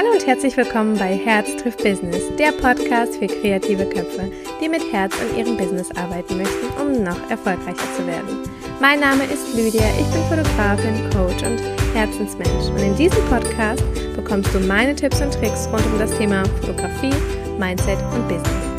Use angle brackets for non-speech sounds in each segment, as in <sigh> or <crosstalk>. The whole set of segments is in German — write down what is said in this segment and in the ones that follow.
Hallo und herzlich willkommen bei Herz trifft Business, der Podcast für kreative Köpfe, die mit Herz an ihrem Business arbeiten möchten, um noch erfolgreicher zu werden. Mein Name ist Lydia, ich bin Fotografin, Coach und Herzensmensch und in diesem Podcast bekommst du meine Tipps und Tricks rund um das Thema Fotografie, Mindset und Business.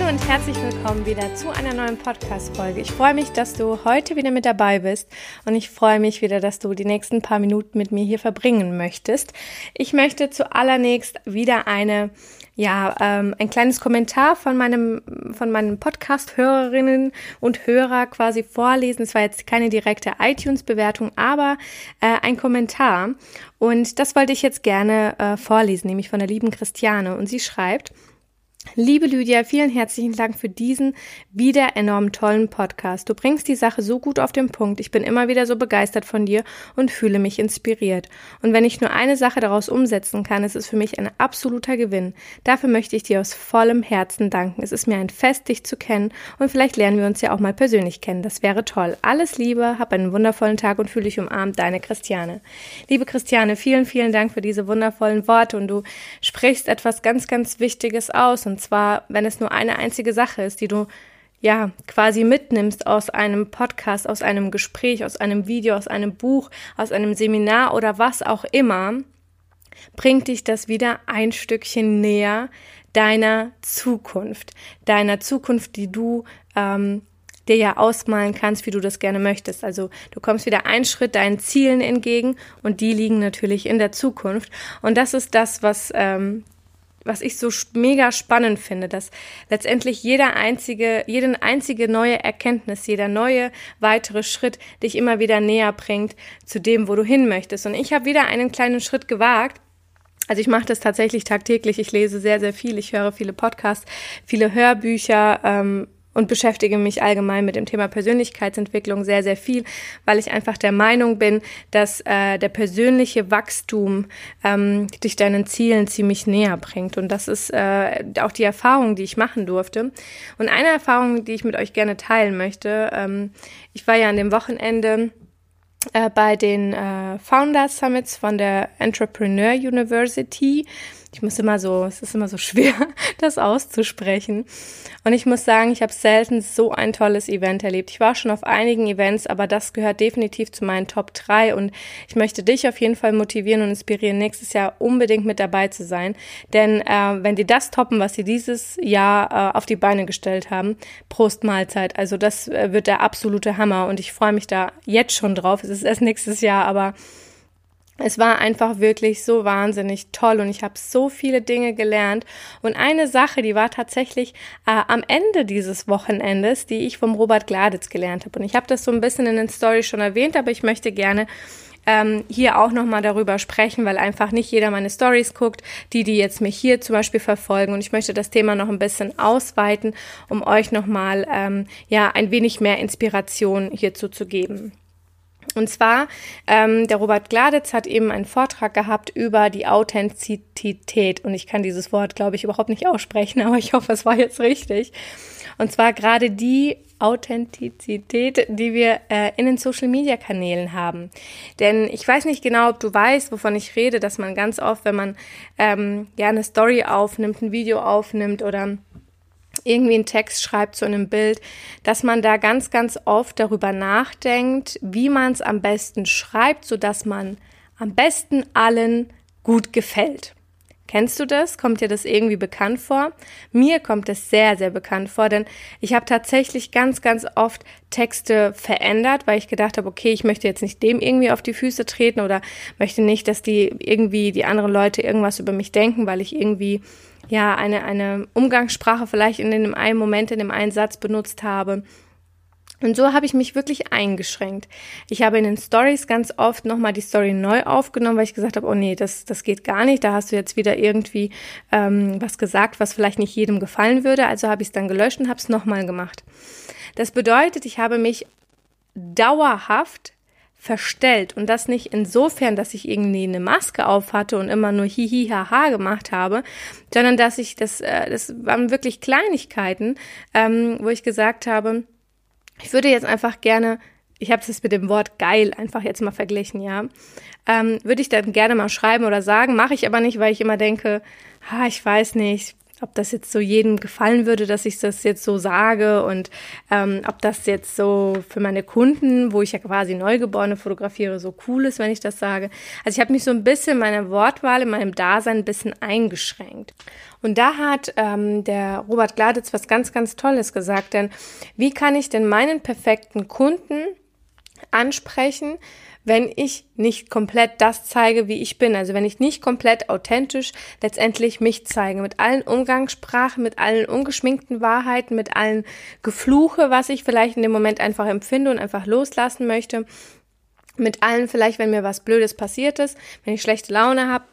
Hallo und herzlich willkommen wieder zu einer neuen Podcast-Folge. Ich freue mich, dass du heute wieder mit dabei bist und ich freue mich wieder, dass du die nächsten paar Minuten mit mir hier verbringen möchtest. Ich möchte zuallererst wieder eine ja, ähm, ein kleines Kommentar von meinem, von meinen Podcast-Hörerinnen und Hörer quasi vorlesen. Es war jetzt keine direkte iTunes-Bewertung, aber äh, ein Kommentar. Und das wollte ich jetzt gerne äh, vorlesen, nämlich von der lieben Christiane. Und sie schreibt, Liebe Lydia, vielen herzlichen Dank für diesen wieder enorm tollen Podcast. Du bringst die Sache so gut auf den Punkt. Ich bin immer wieder so begeistert von dir und fühle mich inspiriert. Und wenn ich nur eine Sache daraus umsetzen kann, ist es für mich ein absoluter Gewinn. Dafür möchte ich dir aus vollem Herzen danken. Es ist mir ein Fest, dich zu kennen und vielleicht lernen wir uns ja auch mal persönlich kennen. Das wäre toll. Alles Liebe, hab einen wundervollen Tag und fühle dich umarmt, deine Christiane. Liebe Christiane, vielen, vielen Dank für diese wundervollen Worte und du sprichst etwas ganz, ganz Wichtiges aus und zwar, wenn es nur eine einzige Sache ist, die du ja quasi mitnimmst aus einem Podcast, aus einem Gespräch, aus einem Video, aus einem Buch, aus einem Seminar oder was auch immer, bringt dich das wieder ein Stückchen näher deiner Zukunft, deiner Zukunft, die du ähm, dir ja ausmalen kannst, wie du das gerne möchtest. Also du kommst wieder einen Schritt deinen Zielen entgegen und die liegen natürlich in der Zukunft. Und das ist das, was ähm, was ich so mega spannend finde, dass letztendlich jeder einzige, jede einzige neue Erkenntnis, jeder neue weitere Schritt dich immer wieder näher bringt zu dem, wo du hin möchtest. Und ich habe wieder einen kleinen Schritt gewagt. Also ich mache das tatsächlich tagtäglich. Ich lese sehr, sehr viel. Ich höre viele Podcasts, viele Hörbücher. Ähm, und beschäftige mich allgemein mit dem Thema Persönlichkeitsentwicklung sehr, sehr viel, weil ich einfach der Meinung bin, dass äh, der persönliche Wachstum ähm, dich deinen Zielen ziemlich näher bringt. Und das ist äh, auch die Erfahrung, die ich machen durfte. Und eine Erfahrung, die ich mit euch gerne teilen möchte, ähm, ich war ja an dem Wochenende äh, bei den äh, Founder Summits von der Entrepreneur University ich muss immer so, es ist immer so <laughs> schwer, das auszusprechen. Und ich muss sagen, ich habe selten so ein tolles Event erlebt. Ich war schon auf einigen Events, aber das gehört definitiv zu meinen Top 3 und ich möchte dich auf jeden Fall motivieren und inspirieren, nächstes Jahr unbedingt mit dabei zu sein. Denn äh, wenn die das toppen, was sie dieses Jahr äh, auf die Beine gestellt haben, Prost Mahlzeit. Also das äh, wird der absolute Hammer und ich freue mich da jetzt schon drauf. Es ist erst nächstes Jahr, aber es war einfach wirklich so wahnsinnig toll und ich habe so viele Dinge gelernt. Und eine Sache, die war tatsächlich äh, am Ende dieses Wochenendes, die ich vom Robert Gladitz gelernt habe. Und ich habe das so ein bisschen in den Stories schon erwähnt, aber ich möchte gerne ähm, hier auch nochmal darüber sprechen, weil einfach nicht jeder meine Stories guckt, die, die jetzt mich hier zum Beispiel verfolgen. Und ich möchte das Thema noch ein bisschen ausweiten, um euch nochmal ähm, ja ein wenig mehr Inspiration hierzu zu geben. Und zwar, ähm, der Robert Gladitz hat eben einen Vortrag gehabt über die Authentizität. Und ich kann dieses Wort, glaube ich, überhaupt nicht aussprechen, <laughs> aber ich hoffe, es war jetzt richtig. Und zwar gerade die Authentizität, die wir äh, in den Social-Media-Kanälen haben. Denn ich weiß nicht genau, ob du weißt, wovon ich rede, dass man ganz oft, wenn man ähm, ja eine Story aufnimmt, ein Video aufnimmt oder irgendwie einen Text schreibt zu einem Bild, dass man da ganz, ganz oft darüber nachdenkt, wie man es am besten schreibt, so dass man am besten allen gut gefällt. Kennst du das? Kommt dir das irgendwie bekannt vor? Mir kommt es sehr, sehr bekannt vor, denn ich habe tatsächlich ganz, ganz oft Texte verändert, weil ich gedacht habe, okay, ich möchte jetzt nicht dem irgendwie auf die Füße treten oder möchte nicht, dass die irgendwie die anderen Leute irgendwas über mich denken, weil ich irgendwie ja eine, eine Umgangssprache vielleicht in dem einen Moment, in dem einen Satz benutzt habe. Und so habe ich mich wirklich eingeschränkt. Ich habe in den Stories ganz oft nochmal die Story neu aufgenommen, weil ich gesagt habe, oh nee, das, das geht gar nicht. Da hast du jetzt wieder irgendwie ähm, was gesagt, was vielleicht nicht jedem gefallen würde. Also habe ich es dann gelöscht und habe es nochmal gemacht. Das bedeutet, ich habe mich dauerhaft verstellt. Und das nicht insofern, dass ich irgendwie eine Maske auf hatte und immer nur hihi haha gemacht habe, sondern dass ich das, äh, das waren wirklich Kleinigkeiten, ähm, wo ich gesagt habe, ich würde jetzt einfach gerne ich habe es mit dem Wort geil einfach jetzt mal verglichen, ja, ähm, würde ich dann gerne mal schreiben oder sagen, mache ich aber nicht, weil ich immer denke, ha, ich weiß nicht, ob das jetzt so jedem gefallen würde, dass ich das jetzt so sage und ähm, ob das jetzt so für meine Kunden, wo ich ja quasi Neugeborene fotografiere, so cool ist, wenn ich das sage. Also ich habe mich so ein bisschen meine Wortwahl in meinem Dasein ein bisschen eingeschränkt. Und da hat ähm, der Robert Gladitz was ganz, ganz Tolles gesagt, denn wie kann ich denn meinen perfekten Kunden ansprechen, wenn ich nicht komplett das zeige, wie ich bin. Also wenn ich nicht komplett authentisch letztendlich mich zeige. Mit allen Umgangssprachen, mit allen ungeschminkten Wahrheiten, mit allen Gefluche, was ich vielleicht in dem Moment einfach empfinde und einfach loslassen möchte. Mit allen vielleicht, wenn mir was Blödes passiert ist, wenn ich schlechte Laune habe,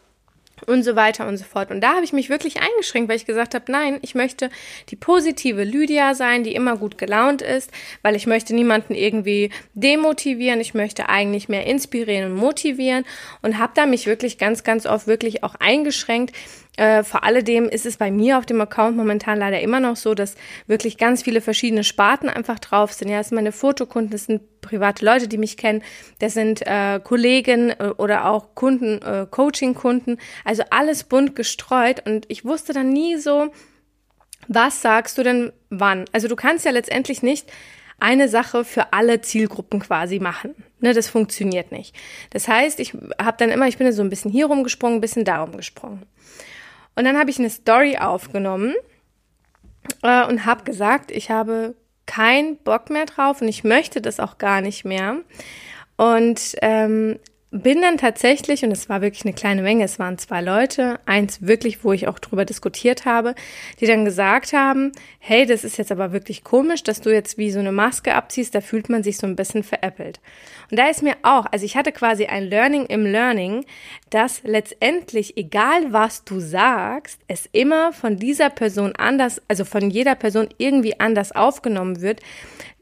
und so weiter und so fort. Und da habe ich mich wirklich eingeschränkt, weil ich gesagt habe, nein, ich möchte die positive Lydia sein, die immer gut gelaunt ist, weil ich möchte niemanden irgendwie demotivieren, ich möchte eigentlich mehr inspirieren und motivieren und habe da mich wirklich ganz, ganz oft wirklich auch eingeschränkt, äh, vor alledem ist es bei mir auf dem Account momentan leider immer noch so, dass wirklich ganz viele verschiedene Sparten einfach drauf sind. Ja, das sind meine Fotokunden, das sind private Leute, die mich kennen, das sind äh, Kollegen äh, oder auch Kunden, äh, Coaching-Kunden. Also alles bunt gestreut und ich wusste dann nie so, was sagst du denn wann? Also du kannst ja letztendlich nicht eine Sache für alle Zielgruppen quasi machen. Ne, das funktioniert nicht. Das heißt, ich habe dann immer, ich bin so ein bisschen hier rumgesprungen, ein bisschen da rumgesprungen. Und dann habe ich eine Story aufgenommen äh, und habe gesagt, ich habe keinen Bock mehr drauf und ich möchte das auch gar nicht mehr. Und ähm, bin dann tatsächlich, und es war wirklich eine kleine Menge, es waren zwei Leute, eins wirklich, wo ich auch drüber diskutiert habe, die dann gesagt haben, hey, das ist jetzt aber wirklich komisch, dass du jetzt wie so eine Maske abziehst, da fühlt man sich so ein bisschen veräppelt. Und da ist mir auch, also ich hatte quasi ein Learning im Learning, dass letztendlich, egal was du sagst, es immer von dieser Person anders, also von jeder Person irgendwie anders aufgenommen wird,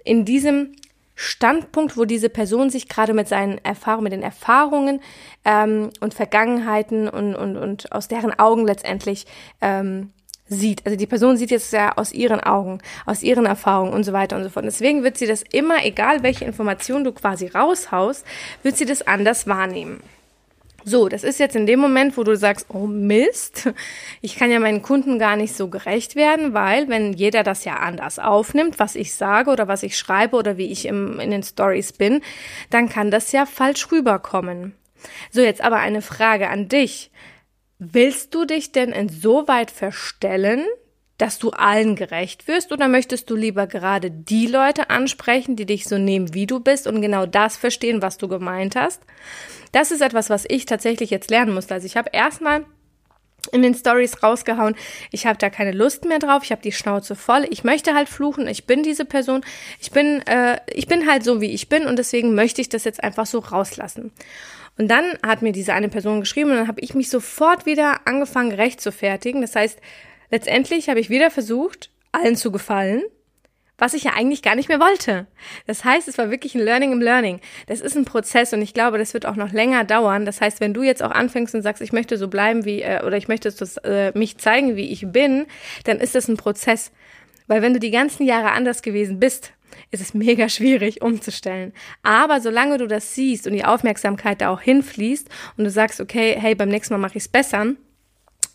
in diesem Standpunkt, wo diese Person sich gerade mit seinen Erfahrungen, mit den Erfahrungen ähm, und Vergangenheiten und, und, und aus deren Augen letztendlich ähm, sieht. Also die Person sieht jetzt ja aus ihren Augen, aus ihren Erfahrungen und so weiter und so fort. Deswegen wird sie das immer, egal welche Information du quasi raushaust, wird sie das anders wahrnehmen. So, das ist jetzt in dem Moment, wo du sagst, oh Mist, ich kann ja meinen Kunden gar nicht so gerecht werden, weil wenn jeder das ja anders aufnimmt, was ich sage oder was ich schreibe oder wie ich im, in den Stories bin, dann kann das ja falsch rüberkommen. So, jetzt aber eine Frage an dich. Willst du dich denn insoweit verstellen, dass du allen gerecht wirst oder möchtest du lieber gerade die Leute ansprechen, die dich so nehmen, wie du bist und genau das verstehen, was du gemeint hast? Das ist etwas, was ich tatsächlich jetzt lernen musste. Also ich habe erstmal in den Stories rausgehauen. Ich habe da keine Lust mehr drauf. Ich habe die Schnauze voll. Ich möchte halt fluchen. Ich bin diese Person. Ich bin, äh, ich bin halt so, wie ich bin und deswegen möchte ich das jetzt einfach so rauslassen. Und dann hat mir diese eine Person geschrieben und dann habe ich mich sofort wieder angefangen, recht zu fertigen. Das heißt, Letztendlich habe ich wieder versucht, allen zu gefallen, was ich ja eigentlich gar nicht mehr wollte. Das heißt, es war wirklich ein Learning im Learning. Das ist ein Prozess und ich glaube, das wird auch noch länger dauern. Das heißt, wenn du jetzt auch anfängst und sagst, ich möchte so bleiben wie äh, oder ich möchte das, äh, mich zeigen, wie ich bin, dann ist das ein Prozess. Weil wenn du die ganzen Jahre anders gewesen bist, ist es <laughs> mega schwierig umzustellen. Aber solange du das siehst und die Aufmerksamkeit da auch hinfließt und du sagst, okay, hey, beim nächsten Mal mache ich es besser,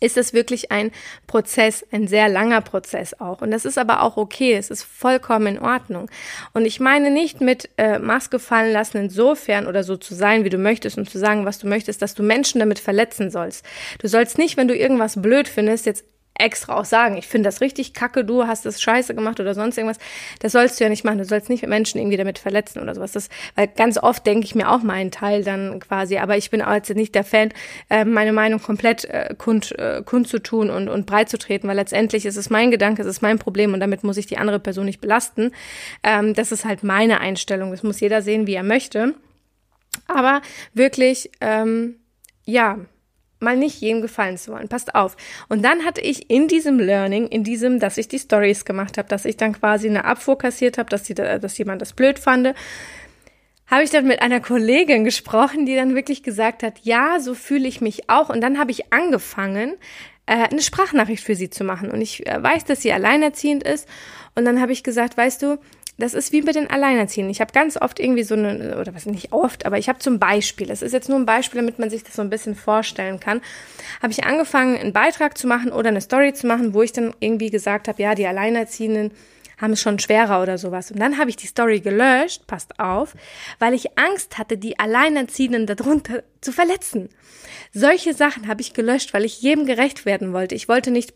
ist es wirklich ein Prozess, ein sehr langer Prozess auch. Und das ist aber auch okay, es ist vollkommen in Ordnung. Und ich meine nicht mit äh, Maske fallen lassen insofern oder so zu sein, wie du möchtest und zu sagen, was du möchtest, dass du Menschen damit verletzen sollst. Du sollst nicht, wenn du irgendwas blöd findest, jetzt extra auch sagen, ich finde das richtig kacke, du hast das scheiße gemacht oder sonst irgendwas. Das sollst du ja nicht machen. Du sollst nicht Menschen irgendwie damit verletzen oder sowas. Das, weil ganz oft denke ich mir auch meinen Teil dann quasi, aber ich bin auch jetzt nicht der Fan, äh, meine Meinung komplett äh, kund, äh, kundzutun und, und breit zu treten, weil letztendlich ist es mein Gedanke, es ist mein Problem und damit muss ich die andere Person nicht belasten. Ähm, das ist halt meine Einstellung. Das muss jeder sehen, wie er möchte. Aber wirklich, ähm, ja, mal nicht jedem gefallen zu wollen. Passt auf. Und dann hatte ich in diesem Learning, in diesem, dass ich die Stories gemacht habe, dass ich dann quasi eine Abfuhr kassiert habe, dass, dass jemand das blöd fand, habe ich dann mit einer Kollegin gesprochen, die dann wirklich gesagt hat, ja, so fühle ich mich auch. Und dann habe ich angefangen, äh, eine Sprachnachricht für sie zu machen. Und ich äh, weiß, dass sie alleinerziehend ist. Und dann habe ich gesagt, weißt du, das ist wie mit den Alleinerziehenden. Ich habe ganz oft irgendwie so eine, oder was nicht oft, aber ich habe zum Beispiel, das ist jetzt nur ein Beispiel, damit man sich das so ein bisschen vorstellen kann, habe ich angefangen, einen Beitrag zu machen oder eine Story zu machen, wo ich dann irgendwie gesagt habe, ja, die Alleinerziehenden haben es schon schwerer oder sowas. Und dann habe ich die Story gelöscht, passt auf, weil ich Angst hatte, die Alleinerziehenden darunter zu verletzen. Solche Sachen habe ich gelöscht, weil ich jedem gerecht werden wollte. Ich wollte nicht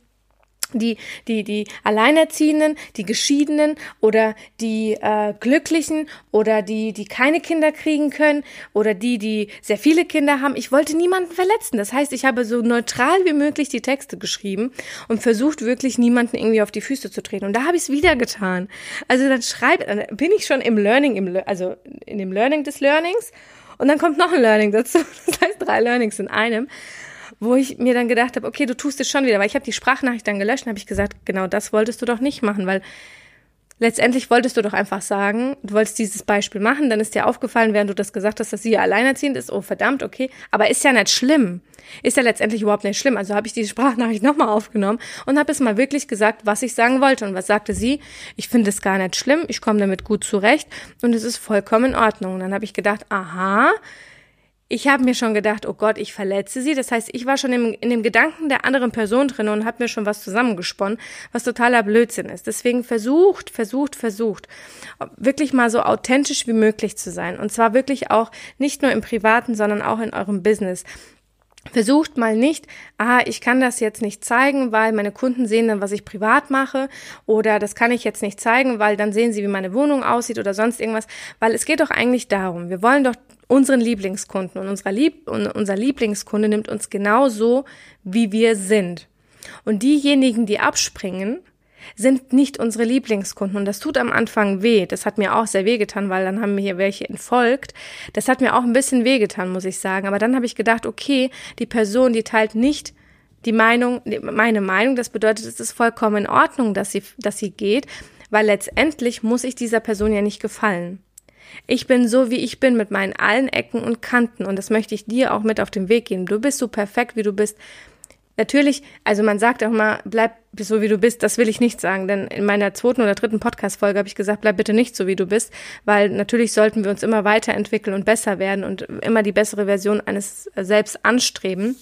die, die, die Alleinerziehenden, die Geschiedenen oder die äh, Glücklichen oder die, die keine Kinder kriegen können oder die, die sehr viele Kinder haben. Ich wollte niemanden verletzen. Das heißt, ich habe so neutral wie möglich die Texte geschrieben und versucht wirklich niemanden irgendwie auf die Füße zu treten. Und da habe ich es wieder getan. Also dann schreibe, dann bin ich schon im Learning, im, also in dem Learning des Learnings und dann kommt noch ein Learning dazu. <laughs> Das heißt drei Learnings in einem wo ich mir dann gedacht habe, okay, du tust es schon wieder, weil ich habe die Sprachnachricht dann gelöscht und habe ich gesagt, genau das wolltest du doch nicht machen, weil letztendlich wolltest du doch einfach sagen, du wolltest dieses Beispiel machen, dann ist dir aufgefallen, während du das gesagt hast, dass sie ja alleinerziehend ist, oh verdammt, okay, aber ist ja nicht schlimm. Ist ja letztendlich überhaupt nicht schlimm. Also habe ich die Sprachnachricht <laughs> nochmal aufgenommen und habe es mal wirklich gesagt, was ich sagen wollte. Und was sagte sie? Ich finde es gar nicht schlimm, ich komme damit gut zurecht und es ist vollkommen in Ordnung. Und dann habe ich gedacht, aha, ich habe mir schon gedacht, oh Gott, ich verletze sie. Das heißt, ich war schon in, in dem Gedanken der anderen Person drin und habe mir schon was zusammengesponnen, was totaler Blödsinn ist. Deswegen versucht, versucht, versucht, wirklich mal so authentisch wie möglich zu sein. Und zwar wirklich auch nicht nur im Privaten, sondern auch in eurem Business. Versucht mal nicht, ah, ich kann das jetzt nicht zeigen, weil meine Kunden sehen dann, was ich privat mache, oder das kann ich jetzt nicht zeigen, weil dann sehen sie, wie meine Wohnung aussieht oder sonst irgendwas, weil es geht doch eigentlich darum, wir wollen doch unseren Lieblingskunden und, unserer Lieb und unser Lieblingskunde nimmt uns genauso, wie wir sind. Und diejenigen, die abspringen, sind nicht unsere Lieblingskunden. Und das tut am Anfang weh. Das hat mir auch sehr weh getan, weil dann haben mir hier welche entfolgt. Das hat mir auch ein bisschen weh getan, muss ich sagen. Aber dann habe ich gedacht, okay, die Person, die teilt nicht die Meinung, meine Meinung. Das bedeutet, es ist vollkommen in Ordnung, dass sie, dass sie geht, weil letztendlich muss ich dieser Person ja nicht gefallen. Ich bin so, wie ich bin, mit meinen allen Ecken und Kanten. Und das möchte ich dir auch mit auf den Weg geben. Du bist so perfekt, wie du bist. Natürlich, also man sagt auch mal, bleib so wie du bist, das will ich nicht sagen, denn in meiner zweiten oder dritten Podcast-Folge habe ich gesagt, bleib bitte nicht so wie du bist, weil natürlich sollten wir uns immer weiterentwickeln und besser werden und immer die bessere Version eines selbst anstreben.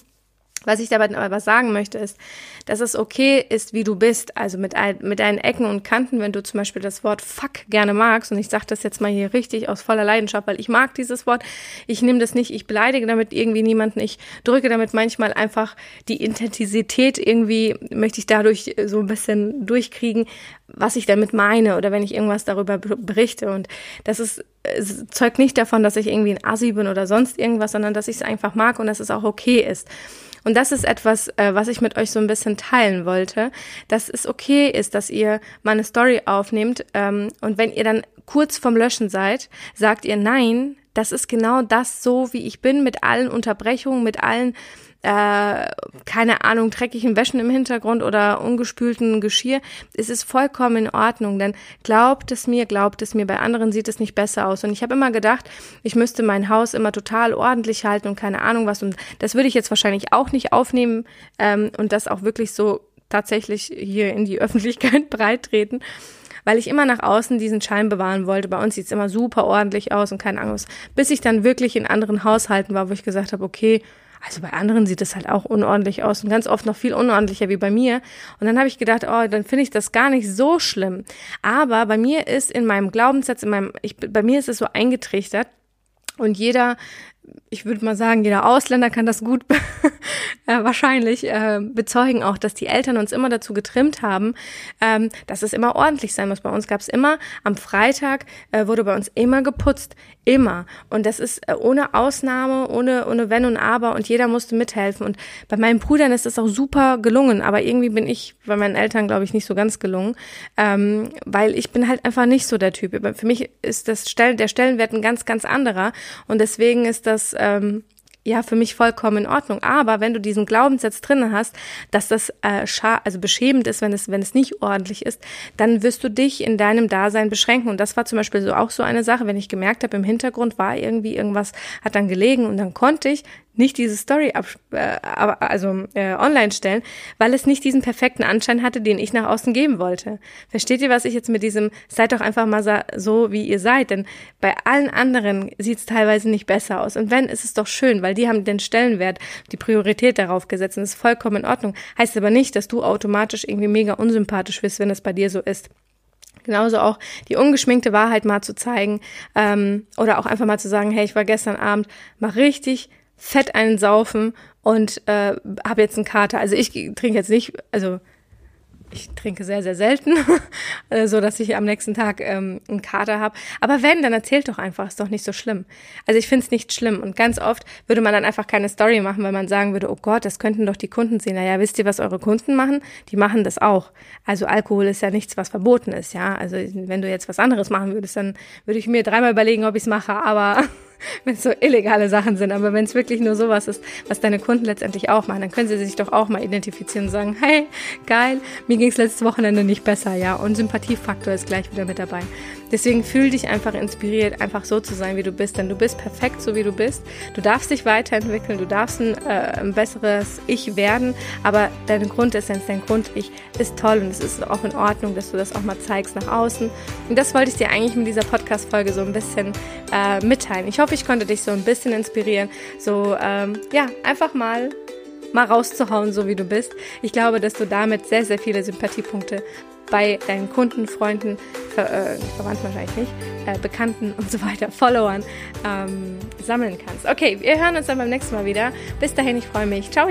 Was ich dabei aber sagen möchte, ist, dass es okay ist, wie du bist, also mit, ein, mit deinen Ecken und Kanten, wenn du zum Beispiel das Wort fuck gerne magst, und ich sage das jetzt mal hier richtig aus voller Leidenschaft, weil ich mag dieses Wort, ich nehme das nicht, ich beleidige damit irgendwie niemanden, ich drücke damit manchmal einfach die Intensität irgendwie, möchte ich dadurch so ein bisschen durchkriegen, was ich damit meine oder wenn ich irgendwas darüber berichte. Und das ist es zeugt nicht davon, dass ich irgendwie ein Assi bin oder sonst irgendwas, sondern dass ich es einfach mag und dass es auch okay ist. Und das ist etwas, äh, was ich mit euch so ein bisschen teilen wollte, dass es okay ist, dass ihr mal eine Story aufnehmt ähm, und wenn ihr dann kurz vorm Löschen seid, sagt ihr nein, das ist genau das so, wie ich bin, mit allen Unterbrechungen, mit allen äh, keine Ahnung, dreckigen Wäschen im Hintergrund oder ungespülten Geschirr. Es ist vollkommen in Ordnung, denn glaubt es mir, glaubt es mir, bei anderen sieht es nicht besser aus. Und ich habe immer gedacht, ich müsste mein Haus immer total ordentlich halten und keine Ahnung was. Und das würde ich jetzt wahrscheinlich auch nicht aufnehmen ähm, und das auch wirklich so tatsächlich hier in die <laughs> Öffentlichkeit breitreten weil ich immer nach außen diesen Schein bewahren wollte. Bei uns sieht's immer super ordentlich aus und keine Angst. Bis ich dann wirklich in anderen Haushalten war, wo ich gesagt habe, okay, also bei anderen sieht es halt auch unordentlich aus und ganz oft noch viel unordentlicher wie bei mir. Und dann habe ich gedacht, oh, dann finde ich das gar nicht so schlimm. Aber bei mir ist in meinem Glaubenssatz, in meinem, ich, bei mir ist es so eingetrichtert, und jeder ich würde mal sagen, jeder Ausländer kann das gut <laughs> äh, wahrscheinlich äh, bezeugen auch, dass die Eltern uns immer dazu getrimmt haben, ähm, dass es immer ordentlich sein muss. Bei uns gab es immer, am Freitag äh, wurde bei uns immer geputzt, immer. Und das ist äh, ohne Ausnahme, ohne, ohne Wenn und Aber und jeder musste mithelfen. Und bei meinen Brüdern ist das auch super gelungen, aber irgendwie bin ich bei meinen Eltern, glaube ich, nicht so ganz gelungen, ähm, weil ich bin halt einfach nicht so der Typ. Für mich ist das Stell der Stellenwert ein ganz, ganz anderer und deswegen ist das ähm, ja für mich vollkommen in Ordnung. Aber wenn du diesen Glaubenssatz drin hast, dass das äh, also beschämend ist, wenn es wenn es nicht ordentlich ist, dann wirst du dich in deinem Dasein beschränken. Und das war zum Beispiel so auch so eine Sache, wenn ich gemerkt habe, im Hintergrund war irgendwie irgendwas hat dann gelegen und dann konnte ich nicht diese Story ab, äh, also äh, online stellen, weil es nicht diesen perfekten Anschein hatte, den ich nach außen geben wollte. Versteht ihr, was ich jetzt mit diesem seid doch einfach mal so, wie ihr seid? Denn bei allen anderen sieht es teilweise nicht besser aus. Und wenn, ist es doch schön, weil die haben den Stellenwert, die Priorität darauf gesetzt und das ist vollkommen in Ordnung. Heißt aber nicht, dass du automatisch irgendwie mega unsympathisch bist, wenn es bei dir so ist. Genauso auch die ungeschminkte Wahrheit mal zu zeigen ähm, oder auch einfach mal zu sagen, hey, ich war gestern Abend mal richtig fett einen saufen und äh, habe jetzt einen Kater. Also ich trinke jetzt nicht, also ich trinke sehr, sehr selten, <laughs> äh, so dass ich am nächsten Tag ähm, einen Kater habe. Aber wenn, dann erzählt doch einfach, ist doch nicht so schlimm. Also ich finde es nicht schlimm. Und ganz oft würde man dann einfach keine Story machen, weil man sagen würde, oh Gott, das könnten doch die Kunden sehen. Naja, wisst ihr, was eure Kunden machen? Die machen das auch. Also Alkohol ist ja nichts, was verboten ist, ja. Also wenn du jetzt was anderes machen würdest, dann würde ich mir dreimal überlegen, ob ich es mache. Aber <laughs> <laughs> wenn es so illegale Sachen sind. Aber wenn es wirklich nur sowas ist, was deine Kunden letztendlich auch machen, dann können sie sich doch auch mal identifizieren und sagen, hey, geil, mir ging es letztes Wochenende nicht besser, ja. Und Sympathiefaktor ist gleich wieder mit dabei. Deswegen fühl dich einfach inspiriert, einfach so zu sein, wie du bist, denn du bist perfekt, so wie du bist. Du darfst dich weiterentwickeln, du darfst ein, äh, ein besseres Ich werden, aber deine Grundessenz, dein Grund-Ich ist toll und es ist auch in Ordnung, dass du das auch mal zeigst nach außen. Und das wollte ich dir eigentlich mit dieser Podcast-Folge so ein bisschen äh, mitteilen. Ich hoffe, ich konnte dich so ein bisschen inspirieren, so ähm, ja, einfach mal mal rauszuhauen, so wie du bist. Ich glaube, dass du damit sehr, sehr viele Sympathiepunkte bei deinen Kunden, Freunden, Ver äh, Verwandten wahrscheinlich nicht, äh, Bekannten und so weiter, <laughs> Followern ähm, sammeln kannst. Okay, wir hören uns dann beim nächsten Mal wieder. Bis dahin, ich freue mich. Ciao!